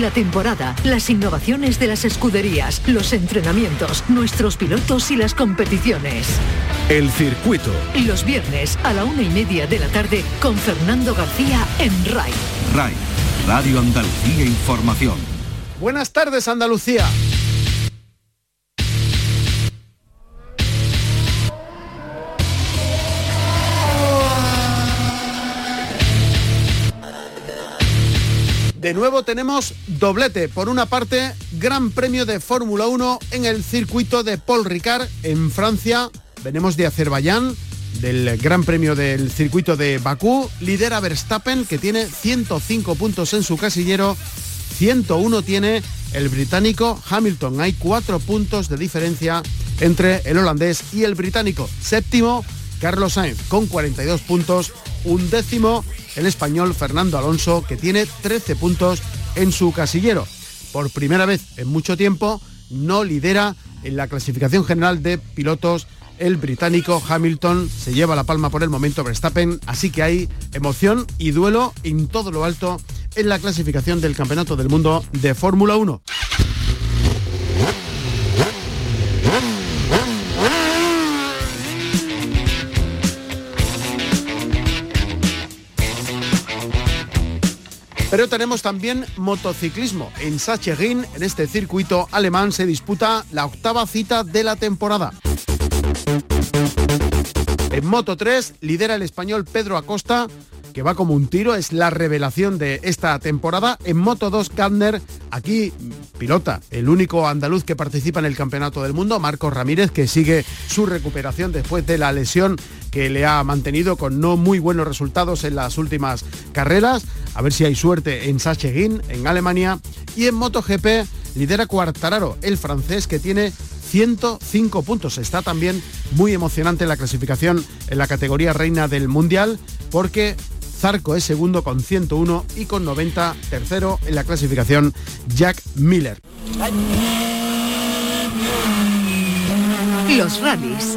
la temporada, las innovaciones de las escuderías, los entrenamientos, nuestros pilotos y las competiciones. El circuito. Los viernes a la una y media de la tarde con Fernando García en RAI. RAI, Radio Andalucía Información. Buenas tardes Andalucía. De nuevo tenemos doblete. Por una parte, Gran Premio de Fórmula 1 en el circuito de Paul Ricard en Francia. Venimos de Azerbaiyán, del Gran Premio del circuito de Bakú. Lidera Verstappen, que tiene 105 puntos en su casillero. 101 tiene el británico Hamilton. Hay cuatro puntos de diferencia entre el holandés y el británico. Séptimo, Carlos Sainz con 42 puntos. Un décimo, el español Fernando Alonso, que tiene 13 puntos en su casillero. Por primera vez en mucho tiempo no lidera en la clasificación general de pilotos el británico Hamilton se lleva la palma por el momento Verstappen, así que hay emoción y duelo en todo lo alto en la clasificación del Campeonato del Mundo de Fórmula 1. Pero tenemos también motociclismo. En Sachsenring, en este circuito alemán, se disputa la octava cita de la temporada. En Moto 3 lidera el español Pedro Acosta, que va como un tiro, es la revelación de esta temporada. En Moto 2 Gardner, aquí pilota, el único andaluz que participa en el Campeonato del Mundo, Marcos Ramírez, que sigue su recuperación después de la lesión que le ha mantenido con no muy buenos resultados en las últimas carreras. A ver si hay suerte en Sachsenring, en Alemania. Y en MotoGP lidera Cuartararo, el francés que tiene 105 puntos. Está también muy emocionante la clasificación en la categoría reina del Mundial porque Zarco es segundo con 101 y con 90 tercero en la clasificación Jack Miller. Los rallies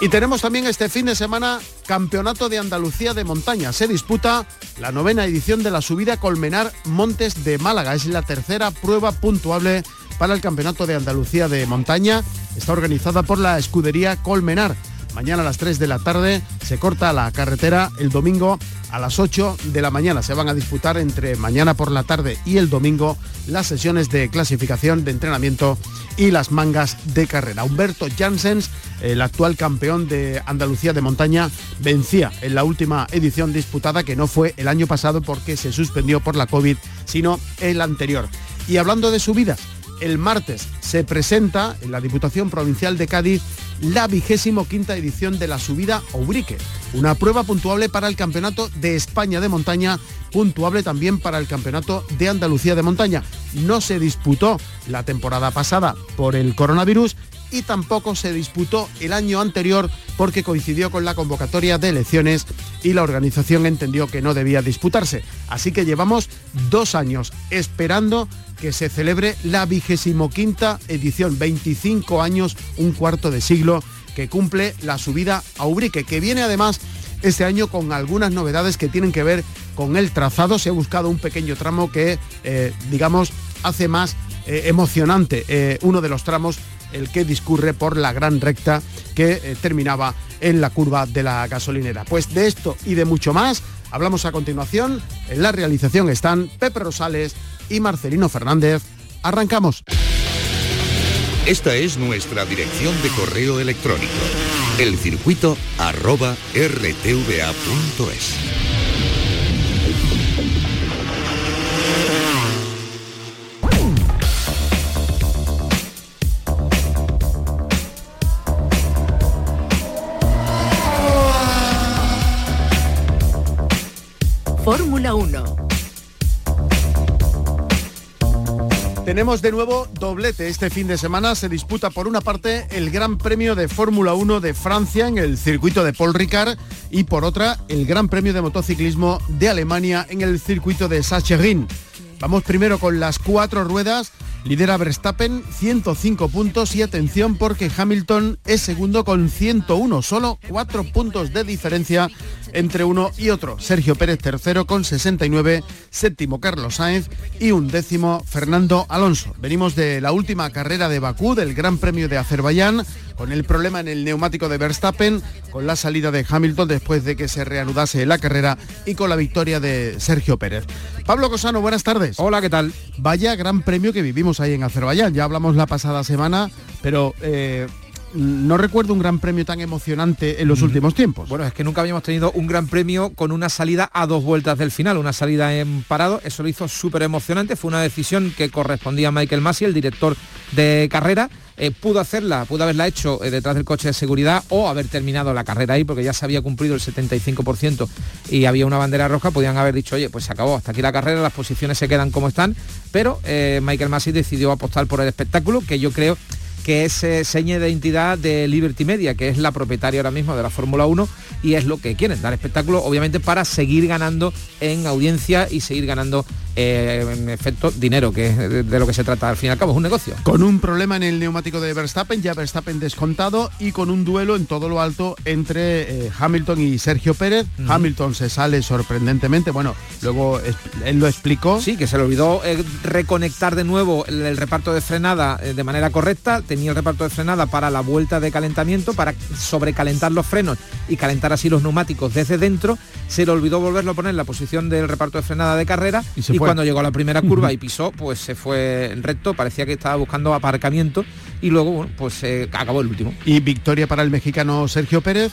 Y tenemos también este fin de semana Campeonato de Andalucía de Montaña. Se disputa la novena edición de la subida Colmenar Montes de Málaga. Es la tercera prueba puntuable para el Campeonato de Andalucía de Montaña. Está organizada por la escudería Colmenar. Mañana a las 3 de la tarde se corta la carretera. El domingo a las 8 de la mañana se van a disputar entre mañana por la tarde y el domingo las sesiones de clasificación, de entrenamiento y las mangas de carrera. Humberto Janssens, el actual campeón de Andalucía de montaña, vencía en la última edición disputada que no fue el año pasado porque se suspendió por la COVID, sino el anterior. Y hablando de subidas, el martes se presenta en la Diputación Provincial de Cádiz la vigésimo quinta edición de la subida Obrique, una prueba puntuable para el Campeonato de España de Montaña, puntuable también para el Campeonato de Andalucía de Montaña. No se disputó la temporada pasada por el coronavirus y tampoco se disputó el año anterior porque coincidió con la convocatoria de elecciones y la organización entendió que no debía disputarse. Así que llevamos dos años esperando que se celebre la vigésimo quinta edición, 25 años, un cuarto de siglo que cumple la subida a Ubrique, que viene además este año con algunas novedades que tienen que ver con el trazado. Se ha buscado un pequeño tramo que, eh, digamos, hace más eh, emocionante eh, uno de los tramos el que discurre por la gran recta que terminaba en la curva de la gasolinera. Pues de esto y de mucho más hablamos a continuación. En la realización están Pepe Rosales y Marcelino Fernández. Arrancamos. Esta es nuestra dirección de correo electrónico, elcircuito arroba rtva.es. Fórmula 1. Tenemos de nuevo doblete. Este fin de semana se disputa por una parte el Gran Premio de Fórmula 1 de Francia en el circuito de Paul Ricard y por otra el Gran Premio de motociclismo de Alemania en el circuito de Sachsenring. Vamos primero con las cuatro ruedas. Lidera Verstappen 105 puntos y atención porque Hamilton es segundo con 101, solo cuatro puntos de diferencia entre uno y otro. Sergio Pérez tercero con 69, séptimo Carlos Sainz y un décimo Fernando Alonso. Venimos de la última carrera de Bakú, del Gran Premio de Azerbaiyán, con el problema en el neumático de Verstappen, con la salida de Hamilton después de que se reanudase la carrera y con la victoria de Sergio Pérez. Pablo Cosano, buenas tardes. Hola, ¿qué tal? Vaya gran premio que vivimos ahí en Azerbaiyán. Ya hablamos la pasada semana, pero eh, no recuerdo un gran premio tan emocionante en los últimos tiempos. Bueno, es que nunca habíamos tenido un gran premio con una salida a dos vueltas del final, una salida en parado. Eso lo hizo súper emocionante. Fue una decisión que correspondía a Michael Massey, el director de carrera. Eh, pudo hacerla, pudo haberla hecho eh, detrás del coche de seguridad o haber terminado la carrera ahí porque ya se había cumplido el 75% y había una bandera roja, podían haber dicho, oye, pues se acabó, hasta aquí la carrera, las posiciones se quedan como están, pero eh, Michael Massey decidió apostar por el espectáculo, que yo creo que es eh, seña de identidad de Liberty Media, que es la propietaria ahora mismo de la Fórmula 1 y es lo que quieren, dar espectáculo, obviamente para seguir ganando en audiencia y seguir ganando eh, en efecto dinero, que es de, lo que se trata al fin y al cabo, es un negocio. Con un problema en el neumático de Verstappen, ya Verstappen descontado y con un duelo en todo lo alto entre eh, Hamilton y Sergio Pérez. Hamilton se sale sorprendentemente, bueno, luego él lo explicó. Sí, que se le olvidó reconectar de nuevo el reparto de frenada de manera correcta tenía el reparto de frenada para la vuelta de calentamiento, para sobrecalentar los frenos y calentar así los neumáticos desde dentro. Se le olvidó volverlo a poner en la posición del reparto de frenada de carrera y, cuando llegó a la primera curva y pisó, pues se fue en recto, parecía que estaba buscando aparcamiento y luego, pues acabó el último. Y victoria para el mexicano Sergio Pérez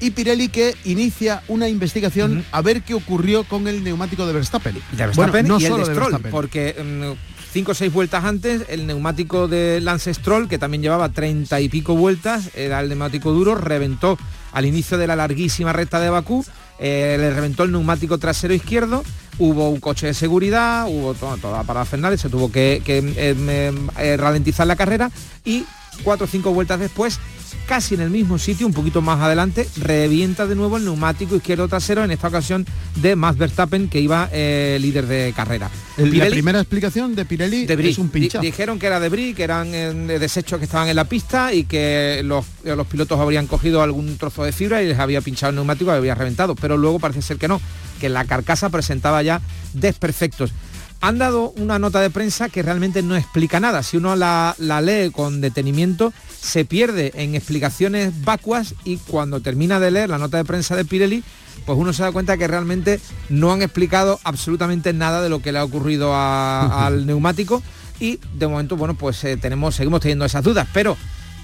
y Pirelli que inicia una investigación a ver qué ocurrió con el neumático de Verstappen. De Verstappen no y el de Stroll, porque mm, cinco o seis vueltas antes, el neumático de Lance Stroll, que también llevaba treinta y pico vueltas, era el neumático duro, reventó al inicio de la larguísima recta de Bakú, eh, le reventó el neumático trasero izquierdo, hubo un coche de seguridad, hubo toda, toda parada Fernández, se tuvo que, eh, eh, ralentizar la carrera y cuatro o cinco vueltas después casi en el mismo sitio, un poquito más adelante, revienta de nuevo el neumático izquierdo trasero, en esta ocasión de Max Verstappen, que iba eh, líder de carrera. la primera explicación de Pirelli es un pinchazo. Dijeron que era de bris, que eran eh, desechos que estaban en la pista y que los, los pilotos habrían cogido algún trozo de fibra y les había pinchado el neumático y había reventado, pero luego parece ser que no, que la carcasa presentaba ya desperfectos han dado una nota de prensa que realmente no explica nada. Si uno la, lee con detenimiento, se pierde en explicaciones vacuas y cuando termina de leer la nota de prensa de Pirelli, pues uno se da cuenta que realmente no han explicado absolutamente nada de lo que le ha ocurrido al neumático y de momento, bueno, pues eh, tenemos, seguimos teniendo esas dudas, pero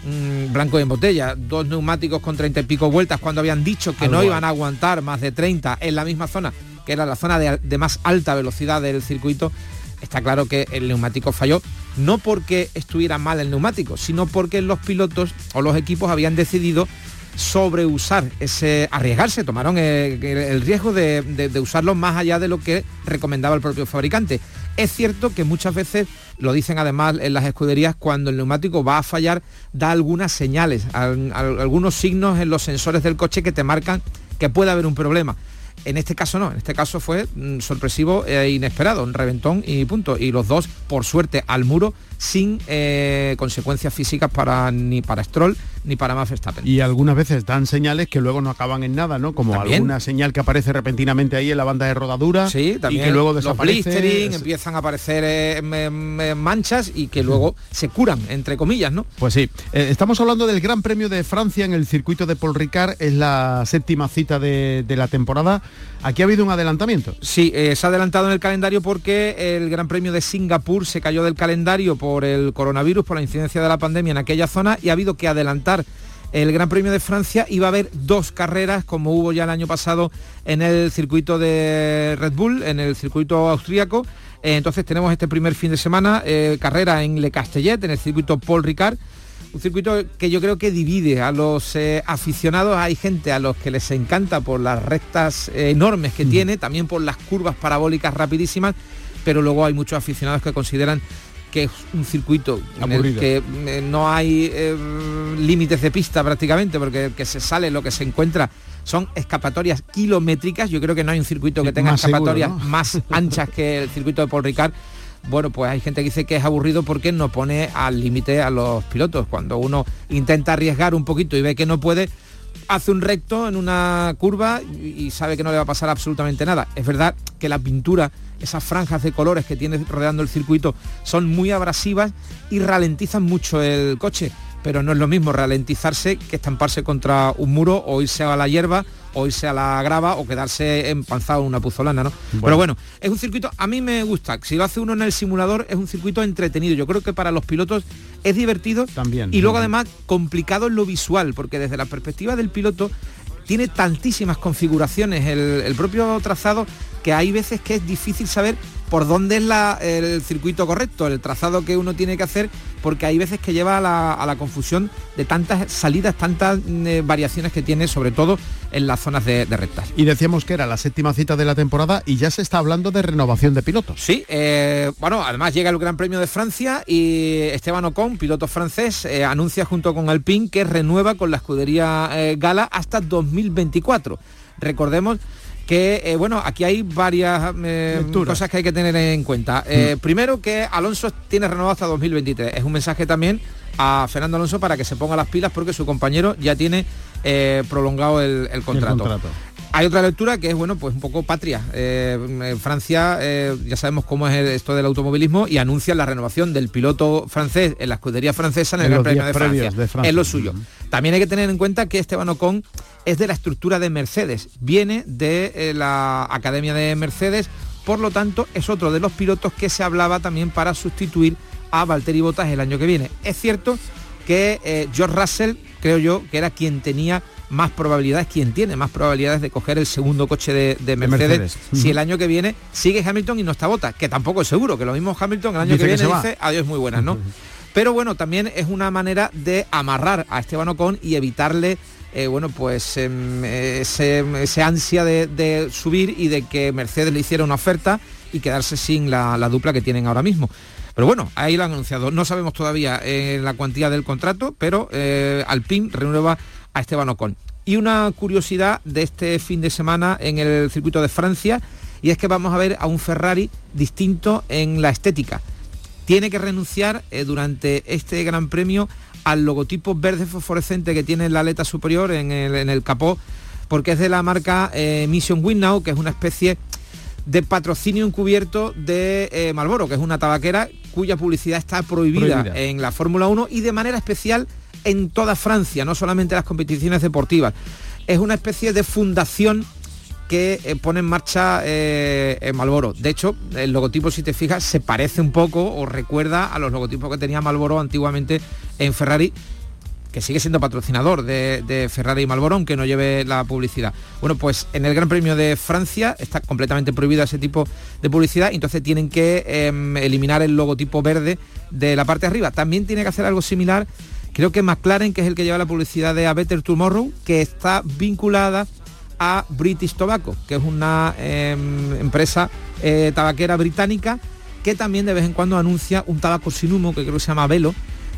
mm, blanco y en botella, dos neumáticos con 30 y pico vueltas cuando habían dicho que no iban a aguantar más de 30 en la misma zona que era la zona de, más alta velocidad del circuito, está claro que el neumático falló, no porque estuviera mal el neumático, sino porque los pilotos o los equipos habían decidido sobreusar ese, arriesgarse, tomaron el, riesgo de, de, usarlo más allá de lo que recomendaba el propio fabricante. Es cierto que muchas veces, lo dicen además en las escuderías, cuando el neumático va a fallar, da algunas señales, algunos signos en los sensores del coche que te marcan que puede haber un problema. En este caso no, en este caso fue mm, sorpresivo e inesperado, un reventón y punto. Y los dos, por suerte, al muro sin eh, consecuencias físicas para ni para Stroll ni para Max Verstappen. Y algunas veces dan señales que luego no acaban en nada, ¿no? Como alguna señal que aparece repentinamente ahí en la banda de rodadura sí, también y que luego desaparece. Los empiezan a aparecer eh, manchas y que luego se curan, entre comillas, ¿no? Pues sí. Eh, estamos hablando del Gran Premio de Francia en el circuito de Paul Ricard, es la séptima cita de, la temporada. Aquí ha habido un adelantamiento. Sí, se ha adelantado en el calendario porque el Gran Premio de Singapur se cayó del calendario por el coronavirus, por la incidencia de la pandemia en aquella zona y ha habido que adelantar el Gran Premio de Francia y va a haber dos carreras como hubo ya el año pasado en el circuito de Red Bull, en el circuito austríaco. Eh, entonces tenemos este primer fin de semana eh, carrera en Le Castellet, en el circuito Paul Ricard. Un circuito que yo creo que divide a los eh, aficionados. Hay gente a los que les encanta por las rectas enormes que mm. tiene, también por las curvas parabólicas rapidísimas, pero luego hay muchos aficionados que consideran que es un circuito en el que eh, no hay eh, límites de pista prácticamente, porque que se sale lo que se encuentra son escapatorias kilométricas. Yo creo que no hay un circuito que tenga escapatorias más anchas que el circuito de Paul Ricard. Bueno, pues hay gente que dice que es aburrido porque no pone al límite a los pilotos. Cuando uno intenta arriesgar un poquito y ve que no puede, hace un recto en una curva y sabe que no le va a pasar absolutamente nada. Es verdad que la pintura, esas franjas de colores que tiene rodeando el circuito son muy abrasivas y ralentizan mucho el coche, pero no es lo mismo ralentizarse que estamparse contra un muro o irse a la hierba o irse a la grava o quedarse empanzado en una puzolana, ¿no? Pero bueno, es un circuito, a mí me gusta, si lo hace uno en el simulador es un circuito entretenido, yo creo que para los pilotos es divertido También. y luego además complicado en lo visual, porque desde la perspectiva del piloto tiene tantísimas configuraciones el, el propio trazado que hay veces que es difícil saber por dónde es la- el circuito correcto, el trazado que uno tiene que hacer, porque hay veces que lleva a la, a la confusión de tantas salidas, tantas mm, eh, variaciones que tiene, sobre todo en las zonas de, de rectas. Y decíamos que era la séptima cita de la temporada y ya se está hablando de renovación de pilotos. Sí, eh, bueno, además llega el Gran Premio de Francia y Esteban Ocon, piloto francés, eh, anuncia junto con Alpine que renueva con la escudería Gala hasta 2024. Recordemos que, eh, bueno, aquí hay varias eh, cosas que hay que tener en cuenta. Eh, Primero que Alonso tiene renovado hasta 2023. Es un mensaje también a Fernando Alonso para que se ponga las pilas porque su compañero ya tiene prolongado el, el contrato. contrato. Hay otra lectura que es, bueno, pues un poco patria. Eh, en Francia, eh, ya sabemos cómo es esto del automovilismo y anuncian la renovación del piloto francés en la escudería francesa en el En Gran Premio de Francia. de Francia. Es lo suyo. También hay que tener en cuenta que Esteban Ocon es de la estructura de Mercedes, viene de eh, la Academia de Mercedes, por lo tanto es otro de los pilotos que se hablaba también para sustituir a Valtteri Bottas el año que viene. Es cierto que George Russell, creo yo, que era quien tenía más probabilidades, quien tiene más probabilidades de coger el segundo coche de, de Mercedes, Mercedes. si el año que viene sigue Hamilton y no está Bottas, que tampoco es seguro, que lo mismo Hamilton el año Dice que viene dice adiós muy buenas, ¿no? Pero bueno, también es una manera de amarrar a Esteban Ocon y evitarle, eh, bueno, pues em, ese, ese ansia de, de subir y de que Mercedes le hiciera una oferta y quedarse sin la, la dupla que tienen ahora mismo. Pero bueno, ahí lo han anunciado. No sabemos todavía eh, la cuantía del contrato, pero eh, Alpine renueva a Esteban Ocon. Y una curiosidad de este fin de semana en el circuito de Francia, y es que vamos a ver a un Ferrari distinto en la estética tiene que renunciar eh, durante este Gran Premio al logotipo verde fosforescente que tiene en la aleta superior en el, en el capó, porque es de la marca eh, Mission Win Now, que es una especie de patrocinio encubierto de eh, Marlboro, que es una tabaquera cuya publicidad está prohibida, Prohibida. en la Fórmula 1 y de manera especial en toda Francia, no solamente en las competiciones deportivas. Es una especie de fundación que eh, pone en marcha eh, eh, Marlboro. De hecho, el logotipo, si te fijas, se parece un poco o recuerda a los logotipos que tenía Marlboro antiguamente en Ferrari, que sigue siendo patrocinador de, Ferrari y Marlboro, aunque no lleve la publicidad. Bueno, pues en el Gran Premio de Francia está completamente prohibida ese tipo de publicidad, entonces tienen que em, eliminar el logotipo verde de la parte de arriba. También tiene que hacer algo similar, creo que McLaren, que es el que lleva la publicidad de A Better Tomorrow, que está vinculada a British Tobacco, que es una em, empresa eh, tabaquera británica que también de vez en cuando anuncia un tabaco sin humo que creo que se llama Velo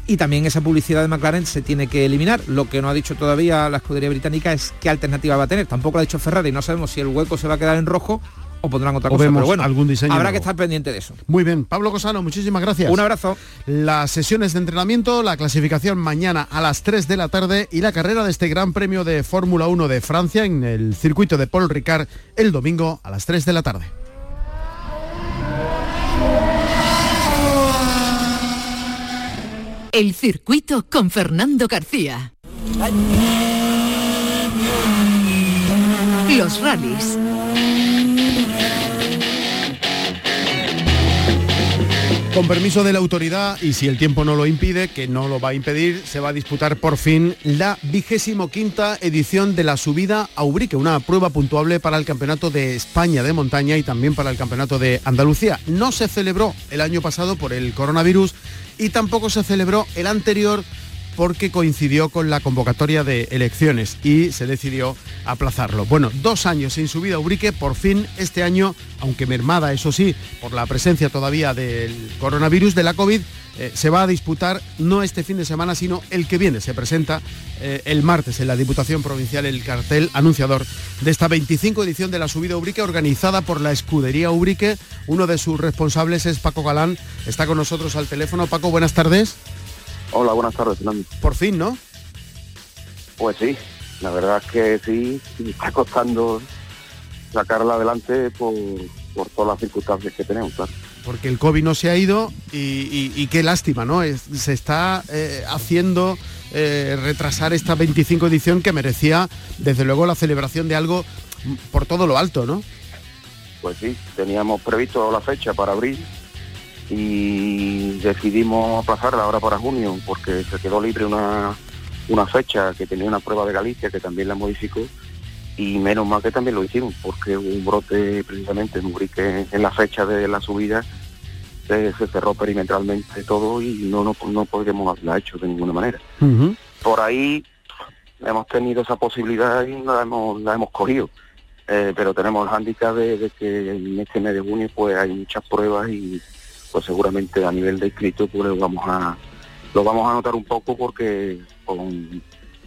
y también esa publicidad de McLaren se tiene que eliminar. Lo que no ha dicho todavía la escudería británica es qué alternativa va a tener. Tampoco lo ha dicho Ferrari, no sabemos si el hueco se va a quedar en rojo o pondrán otra O cosa. vemos Pero bueno, algún diseño habrá nuevo. que estar pendiente de eso. Muy bien, Pablo Cosano, muchísimas gracias. Un abrazo. Las sesiones de entrenamiento, la clasificación mañana a las 3 de la tarde y la carrera de este Gran Premio de Fórmula 1 de Francia en el circuito de Paul Ricard el domingo a las 3 de la tarde. El circuito con Fernando García. Los rallies. Con permiso de la autoridad y si el tiempo no lo impide, que no lo va a impedir, se va a disputar por fin la vigésimo quinta edición de la subida a Ubrique, una prueba puntuable para el Campeonato de España de montaña y también para el Campeonato de Andalucía. No se celebró el año pasado por el coronavirus y tampoco se celebró el anterior porque coincidió con la convocatoria de elecciones y se decidió aplazarlo. Bueno, dos años sin subida Ubrique, por fin este año, aunque mermada, eso sí, por la presencia todavía del coronavirus, de la COVID, eh, se va a disputar no este fin de semana, sino el que viene. Se presenta eh, el martes en la Diputación Provincial el cartel anunciador de esta 25 edición de la subida Ubrique, organizada por la Escudería Ubrique. Uno de sus responsables es Paco Galán. Está con nosotros al teléfono. Paco, buenas tardes. Hola, buenas tardes, Fernando. Por fin, ¿no? Pues sí, la verdad es que sí, sí está costando sacarla adelante por, por todas las circunstancias que tenemos, claro. Porque el COVID no se ha ido y, qué lástima, ¿no? se está eh, haciendo eh, retrasar esta 25 edición que merecía, desde luego, la celebración de algo por todo lo alto, ¿no? Pues sí, teníamos previsto la fecha para abril y decidimos aplazarla ahora para junio porque se quedó libre una, una fecha que tenía una prueba de Galicia que también la modificó y menos mal que también lo hicimos porque hubo un brote precisamente en Ubrique en la fecha de la subida se, cerró perimetralmente todo y no, no, no podríamos haberla hecho de ninguna manera. Por ahí hemos tenido esa posibilidad y la hemos, la hemos cogido. Eh, pero tenemos el hándicap de, que en este mes de junio pues hay muchas pruebas y pues seguramente a nivel de inscrito pues lo vamos a lo vamos a notar un poco porque con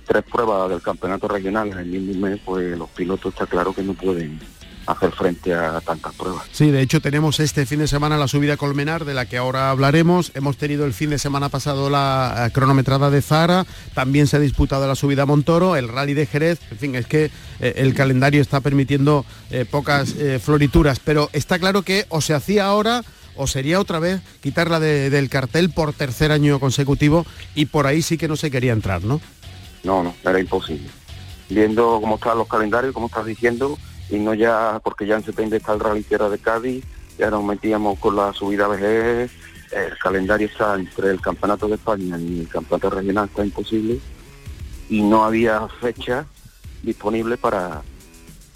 tres pruebas del campeonato regional en el mismo mes pues los pilotos está claro que no pueden hacer frente a tantas pruebas. Sí, de hecho tenemos este fin de semana la subida Colmenar, de la que ahora hablaremos. Hemos tenido el fin de semana pasado la eh, cronometrada de Zara, también se ha disputado la subida Montoro, el rally de Jerez. En fin, es que eh, el calendario está permitiendo eh, pocas florituras, pero está claro que o se hacía ahora o sería otra vez quitarla del cartel por tercer año consecutivo y por ahí sí que no se quería entrar, ¿no? No, no, era imposible. Viendo cómo están los calendarios, como estás diciendo, y no ya, porque ya en septiembre está el Rally Tierra de Cádiz, ya nos metíamos con la subida BG, el calendario está entre el Campeonato de España y el Campeonato Regional, está imposible, y no había fecha disponible para,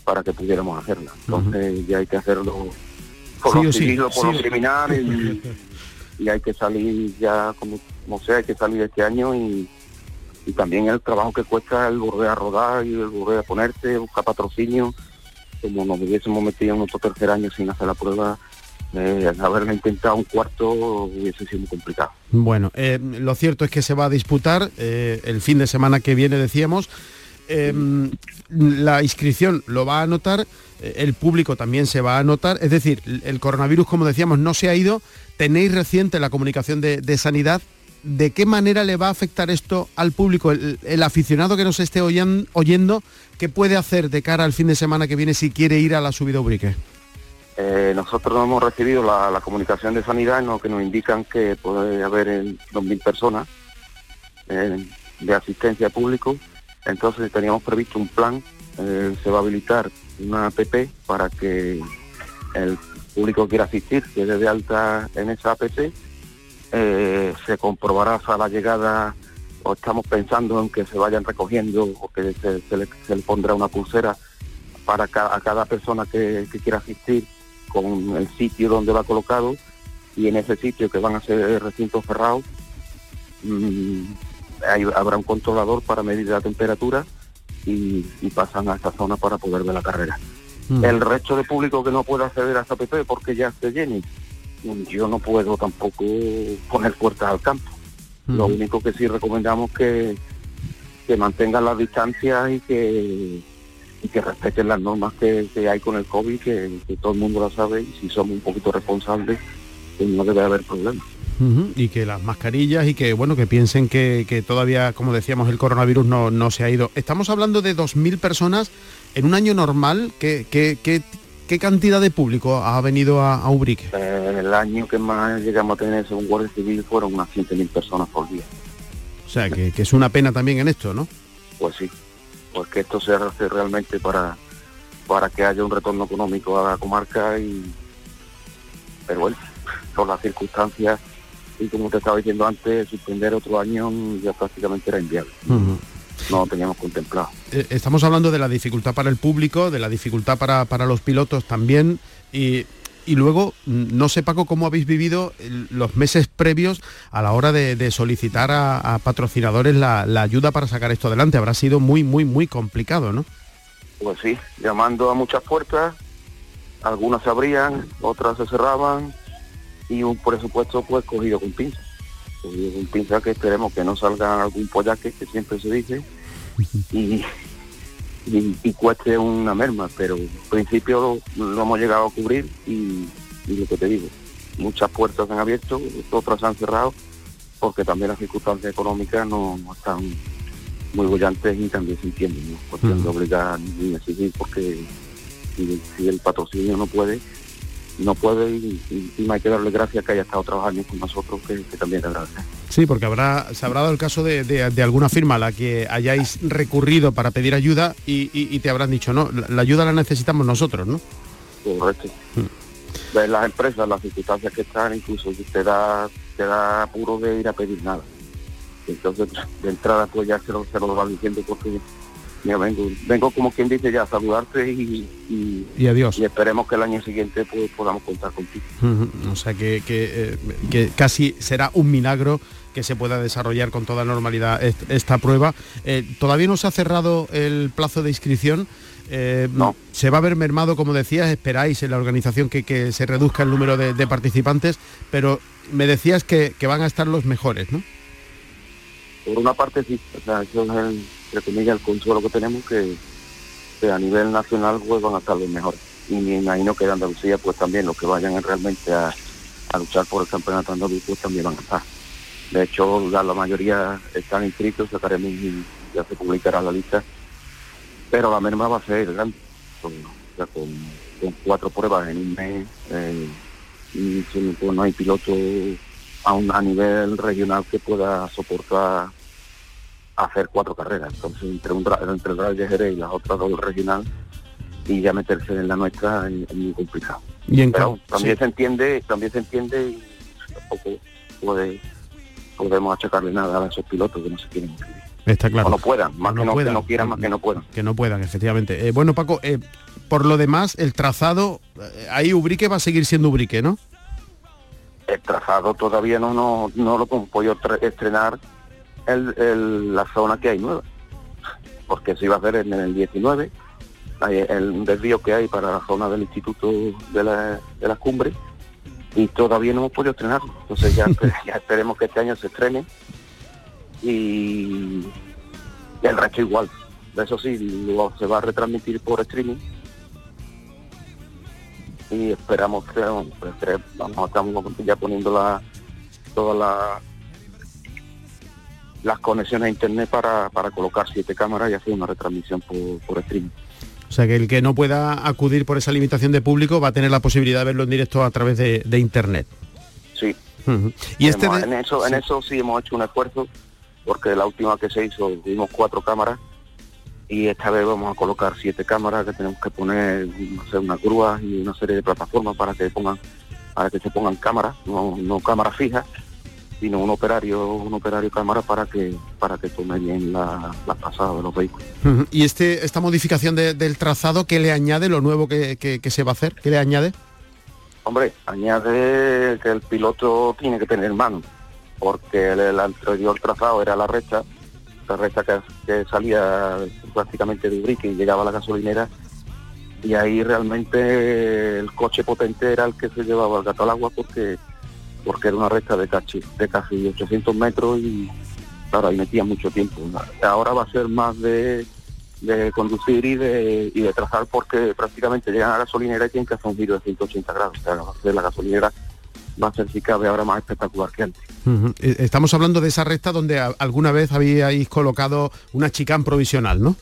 para que pudiéramos hacerla. Entonces ya hay que hacerlo por los por los criminales, y, hay que salir ya, como, como sea, hay que salir este año y, y también el trabajo que cuesta el volver a rodar y el volver a ponerse, buscar patrocinio como nos hubiésemos metido en otro tercer año sin hacer la prueba, eh, haberla intentado un cuarto hubiese sido muy complicado. Bueno, eh, lo cierto es que se va a disputar eh, el fin de semana que viene, decíamos. Em, la inscripción lo va a anotar, el público también se va a anotar, es decir, el coronavirus, como decíamos, no se ha ido. Tenéis reciente la comunicación de, sanidad ¿de qué manera le va a afectar esto al público? El, aficionado que nos esté oyendo, ¿qué puede hacer de cara al fin de semana que viene si quiere ir a la subida Ubrique? Eh, nosotros hemos recibido la, comunicación de sanidad en lo que nos indican que puede haber 2.000 personas eh, de asistencia público. Entonces teníamos previsto un plan, eh, se va a habilitar una app para que el público quiera asistir, que de alta en esa app, se comprobará a la llegada o estamos pensando en que se vayan recogiendo o que se, le, pondrá una pulsera para a cada persona que, quiera asistir con el sitio donde va colocado y en ese sitio que van a ser recintos cerrados mm, habrá un controlador para medir la temperatura y, pasan a esa zona para poder ver la carrera. Mm. El resto de público que no puede acceder a esa PP porque ya se llene, yo no puedo tampoco poner puertas al campo. Lo único que sí recomendamos que, que mantengan las distancias y que, y que respeten las normas que, hay con el COVID, que, todo el mundo lo sabe y si somos un poquito responsables, pues no debe haber problemas. Y que las mascarillas y que bueno que piensen que, que todavía, como decíamos, el coronavirus no, no, se ha ido. Estamos hablando de 2.000 personas en un año normal. ¿Qué, qué, qué, qué cantidad de público ha venido a, a Ubrique? Eh, el año que más llegamos a tener según Guardia Civil fueron unas 100.000 personas por día. O sea, que, es una pena también en esto, ¿no? Pues sí, pues que esto se hace realmente para, para que haya un retorno económico a la comarca y... Pero bueno, por las circunstancias y como te estaba diciendo antes, suspender otro año ya prácticamente era inviable no lo teníamos contemplado. Eh, estamos hablando de la dificultad para el público, de la dificultad para, para los pilotos también y, y luego, mm, no sé Paco cómo habéis vivido los meses previos a la hora de, solicitar a, patrocinadores la, ayuda para sacar esto adelante. Habrá sido muy, muy, muy complicado, ¿no? Pues sí, llamando a muchas puertas, algunas se abrían, otras se cerraban y un presupuesto pues cogido con pinzas un pinza que esperemos que no salga algún pollaque, que siempre se dice, y, y, cueste una merma, pero en principio lo, hemos llegado a cubrir y, lo que te digo, muchas puertas han abierto, otras han cerrado, porque también las circunstancias económicas no, están muy bollantes y también se entiende, ¿no? Cuestión de obligar ni exigir porque si, si el patrocinio no puede, no puede y, y, y hay que darle gracias que haya estado trabajando con nosotros, que, que también le agradece. Sí, porque habrá, se habrá dado el caso de, de- de alguna firma a la que hayáis recurrido para pedir ayuda y, y- y te habrán dicho, no, la, la ayuda la necesitamos nosotros, ¿no? Correcto. Ves las empresas, las circunstancias que están, incluso te da, te da apuro de ir a pedir nada. Entonces, de entrada, pues ya se lo, se lo van diciendo porque ya vengo, vengo como quien dice ya a saludarte y, y, Y adiós. y esperemos que el año siguiente pues, podamos contar contigo. Ujú, O sea que, que, eh, que casi será un milagro que se pueda desarrollar con toda normalidad est- esta prueba. Eh, Todavía no se ha cerrado el plazo de inscripción. Eh, No. Se va a ver mermado, como decías, esperáis en la organización que, que se reduzca el número de, de participantes, pero me decías que, que van a estar los mejores, ¿no? Por una parte sí, o sea, eso es el, entre comillas, el consuelo que tenemos que, que a nivel nacional pues van a estar los mejores. Y me imagino que de Andalucía pues también los que vayan realmente a, luchar por el campeonato andaluz pues también van a estar. De hecho, la, mayoría están inscritos, sacaremos y ya se publicará la lista. Pero la merma va a ser grande, con, sea, con, cuatro pruebas en un mes. eh, y no, no hay piloto a, un, a nivel regional que pueda soportar hacer cuatro carreras. Entonces, entre, un, entre el Rally de Jerez y las otras dos regional, y ya meterse en la nuestra es, muy complicado. Y en Pero también sí. se entiende, también se entiende y tampoco puede, podemos achacarle nada a esos pilotos que no se quieren inscribir. Está claro. O no puedan, más O que, no no, que puedan. no quieran, más que no puedan. Que no puedan, efectivamente. Eh, bueno, Paco, eh, por lo demás, el trazado, eh, ahí Ubrique va a seguir siendo Ubrique, ¿no? el trazado todavía no no, no lo tre- estrenar el, el- la zona que hay nueva. Porque se iba a hacer en el 19 hay el desvío que hay para la zona del instituto de la, de las cumbres. Y todavía no hemos podido estrenarlo. Entonces ya, ya esperemos que este año se estrene. Y, el resto igual. Eso sí lo- se va a retransmitir por streaming. Y esperamos que pues, vamos estamos ya poniendo la todas la- las conexiones a internet para, para colocar siete cámaras y hacer una retransmisión por, por streaming. O sea, que el que no pueda acudir por esa limitación de público va a tener la posibilidad de verlo en directo a través de, de Internet. Sí. Y este de- en eso, en sí. eso sí hemos hecho un esfuerzo, porque la última que se hizo tuvimos cuatro cámaras y esta vez vamos a colocar siete cámaras que tenemos que poner, hacer unas grúas y una serie de plataformas para que pongan, para que se pongan cámaras, no, no cámaras fijas, sino un operario, un operario cámara para que, para que tome bien la, la pasada de los vehículos. Y este, esta modificación de- del trazado, ¿qué le añade lo nuevo que, que- que se va a hacer? ¿Qué le añade? Hombre, añade que el piloto tiene que tener mano, porque el, el anterior trazado era la recta, la recta que, que salía prácticamente de Ubrique y llegaba a la gasolinera, y ahí realmente el coche potente era el que se llevaba el gato al agua porque porque era una recta de casi, de casi 800 metros y claro, ahí metía mucho tiempo. Ahora va a ser más de, de conducir y de, y de trazar porque prácticamente llegan a la gasolinera y tienen que hacer un giro de 180 grados. O sea, va a ser la gasolinera va a ser si cabe ahora más espectacular que antes. Eh, Estamos hablando de esa recta donde alguna vez habíais colocado una chicán provisional, ¿no?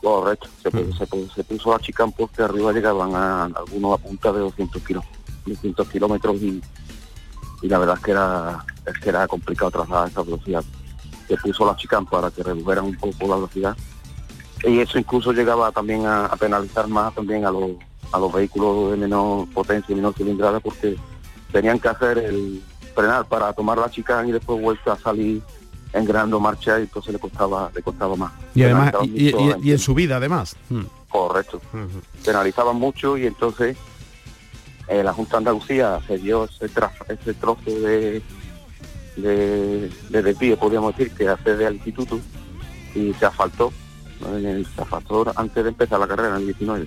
Correcto, se, pu- se, pu- se puso la chicán porque arriba llegaban a algunos a punta de 200 kilómetros, 200 kilómetros y, y la verdad es que era, es que era complicado trasladar esa velocidad. Se puso la chicán para que redujeran un poco la velocidad y eso incluso llegaba también a, a penalizar más también a los, a los vehículos de menor potencia y menor cilindrada porque tenían que hacer el frenar para tomar la chicán y después vuelta a salir engranando marcha y entonces le costaba le costaba más. Y además, y, y- mucho y- en y en subida además. Mm. Correcto. Ujú. Penalizaban mucho y entonces eh, la Junta de Andalucía se dio ese, ese trozo de, de, de desvío, podríamos decir, que accede al instituto y se asfaltó. el- se asfaltó antes de empezar la carrera en el 19.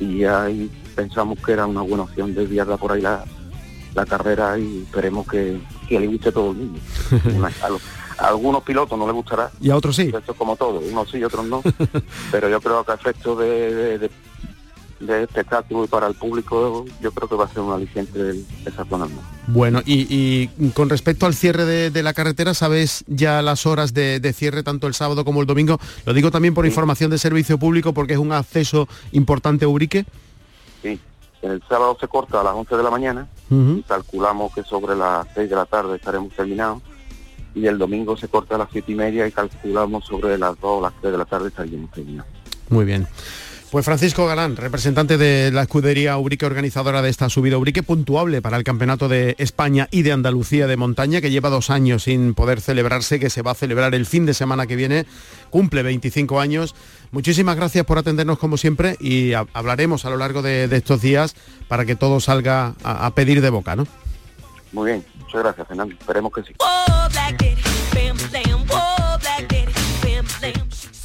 Y ahí pensamos que era una buena opción desviarla por ahí la, la carrera y esperemos que, que le guste a todo el mundo. a, los- a algunos pilotos no les gustará, Y a otros sí. esto es como todo, unos sí y otros no, pero yo creo que a efectos de, de- de- de espectáculo y para el público yo creo que va a ser un aliciente de esa zona. Bueno, y, con respecto al cierre de, la carretera, ¿sabes ya las horas de, cierre tanto el sábado como el domingo? Lo digo también por información de servicio público porque es un acceso importante a Ubrique. Sí, el sábado se corta a las 11 de la mañana y calculamos que sobre las 6 de la tarde estaremos terminados y el domingo se corta a las 7 y media y calculamos sobre las 2 o las 3 de la tarde estaremos terminados. Muy bien. Pues Francisco Galán, representante de la escudería Ubrique, organizadora de esta subida Ubrique, puntuable para el Campeonato de España y de Andalucía de montaña, que lleva dos años sin poder celebrarse, que se va a celebrar el fin de semana que viene, cumple 25 años. Muchísimas gracias por atendernos como siempre y hablaremos a lo largo de, estos días para que todo salga a, pedir de boca, ¿no? Muy bien, muchas gracias, Fernando. Esperemos que sí.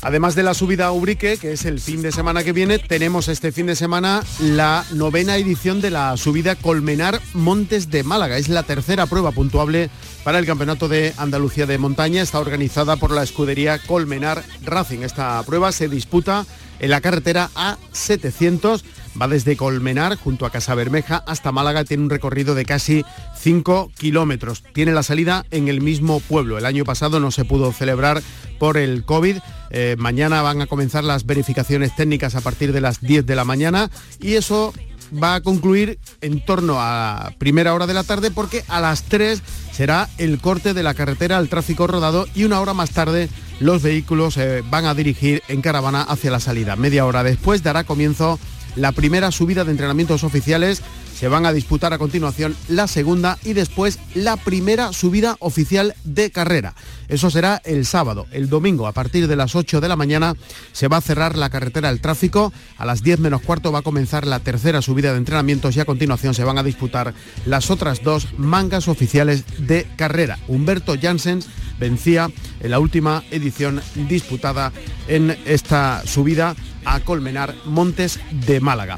Además de la subida a Ubrique, que es el fin de semana que viene, tenemos este fin de semana la novena edición de la subida Colmenar Montes de Málaga. Es la tercera prueba puntuable para el Campeonato de Andalucía de Montaña. Está organizada por la escudería Colmenar Racing. Esta prueba se disputa en la carretera A700 Va desde Colmenar, junto a Casa Bermeja, hasta Málaga. Tiene un recorrido de casi 5 kilómetros. Tiene la salida en el mismo pueblo. El año pasado no se pudo celebrar por el COVID. Eh, mañana van a comenzar las verificaciones técnicas a partir de las 10 de la mañana y eso va a concluir en torno a primera hora de la tarde porque a las 3 será el corte de la carretera al tráfico rodado y una hora más tarde los vehículos se van a dirigir en caravana hacia la salida. Media hora después dará comienzo la primera subida de entrenamientos oficiales. Se van a disputar a continuación la segunda y después la primera subida oficial de carrera. Eso será el sábado. El domingo, a partir de las 8 de la mañana, se va a cerrar la carretera al tráfico. A las 10 menos cuarto va a comenzar la tercera subida de entrenamientos y a continuación se van a disputar las otras dos mangas oficiales de carrera. Humberto Janssens vencía en la última edición disputada en esta subida a Colmenar Montes de Málaga.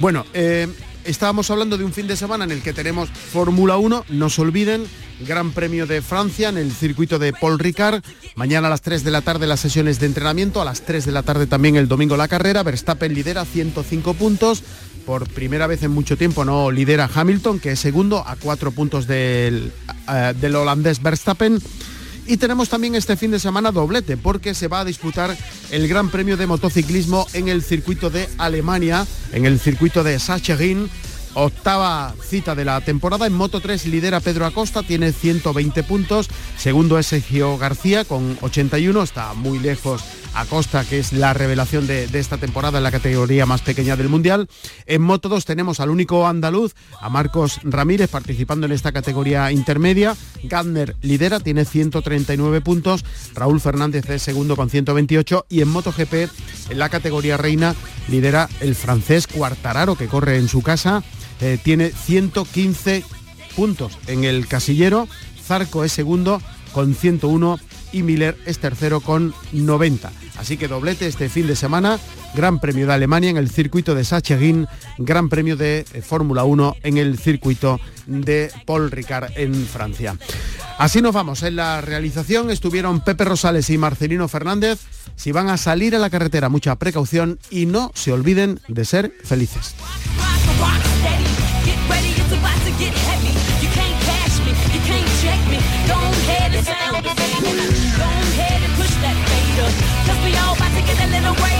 Bueno, eh, estábamos hablando de un fin de semana en el que tenemos Fórmula 1, no se olviden, Gran Premio de Francia en el circuito de Paul Ricard. Mañana a las 3 de la tarde las sesiones de entrenamiento, a las 3 de la tarde también el domingo la carrera. Verstappen lidera 105 puntos. Por primera vez en mucho tiempo no lidera Hamilton, que es segundo a cuatro puntos del, eh, del holandés Verstappen. Y tenemos también este fin de semana doblete porque se va a disputar el Gran Premio de Motociclismo en el circuito de Alemania, en el circuito de Sachsenring octava cita de la temporada. En Moto 3 lidera Pedro Acosta, tiene 120 puntos. Segundo es Sergio García con 81, está muy lejos Acosta, que es la revelación de, esta temporada en la categoría más pequeña del Mundial. En Moto 2 tenemos al único andaluz, a Marcos Ramírez, participando en esta categoría intermedia. Gardner lidera, tiene 139 puntos. Raúl Fernández es segundo con 128. Y en MotoGP, en la categoría reina, lidera el francés Cuartararo, que corre en su casa. Eh, tiene 115 puntos en el casillero. Zarco es segundo con 101 y Miller es tercero con 90. Así que doblete este fin de semana, Gran Premio de Alemania en el circuito de Sachsenring, Gran Premio de eh, Fórmula 1 en el circuito de Paul Ricard en Francia. Así nos vamos. En la realización estuvieron Pepe Rosales y Marcelino Fernández. Si van a salir a la carretera, mucha precaución y no se olviden de ser felices. Don't hesitate to push that fader. Cause we all about to get a little way.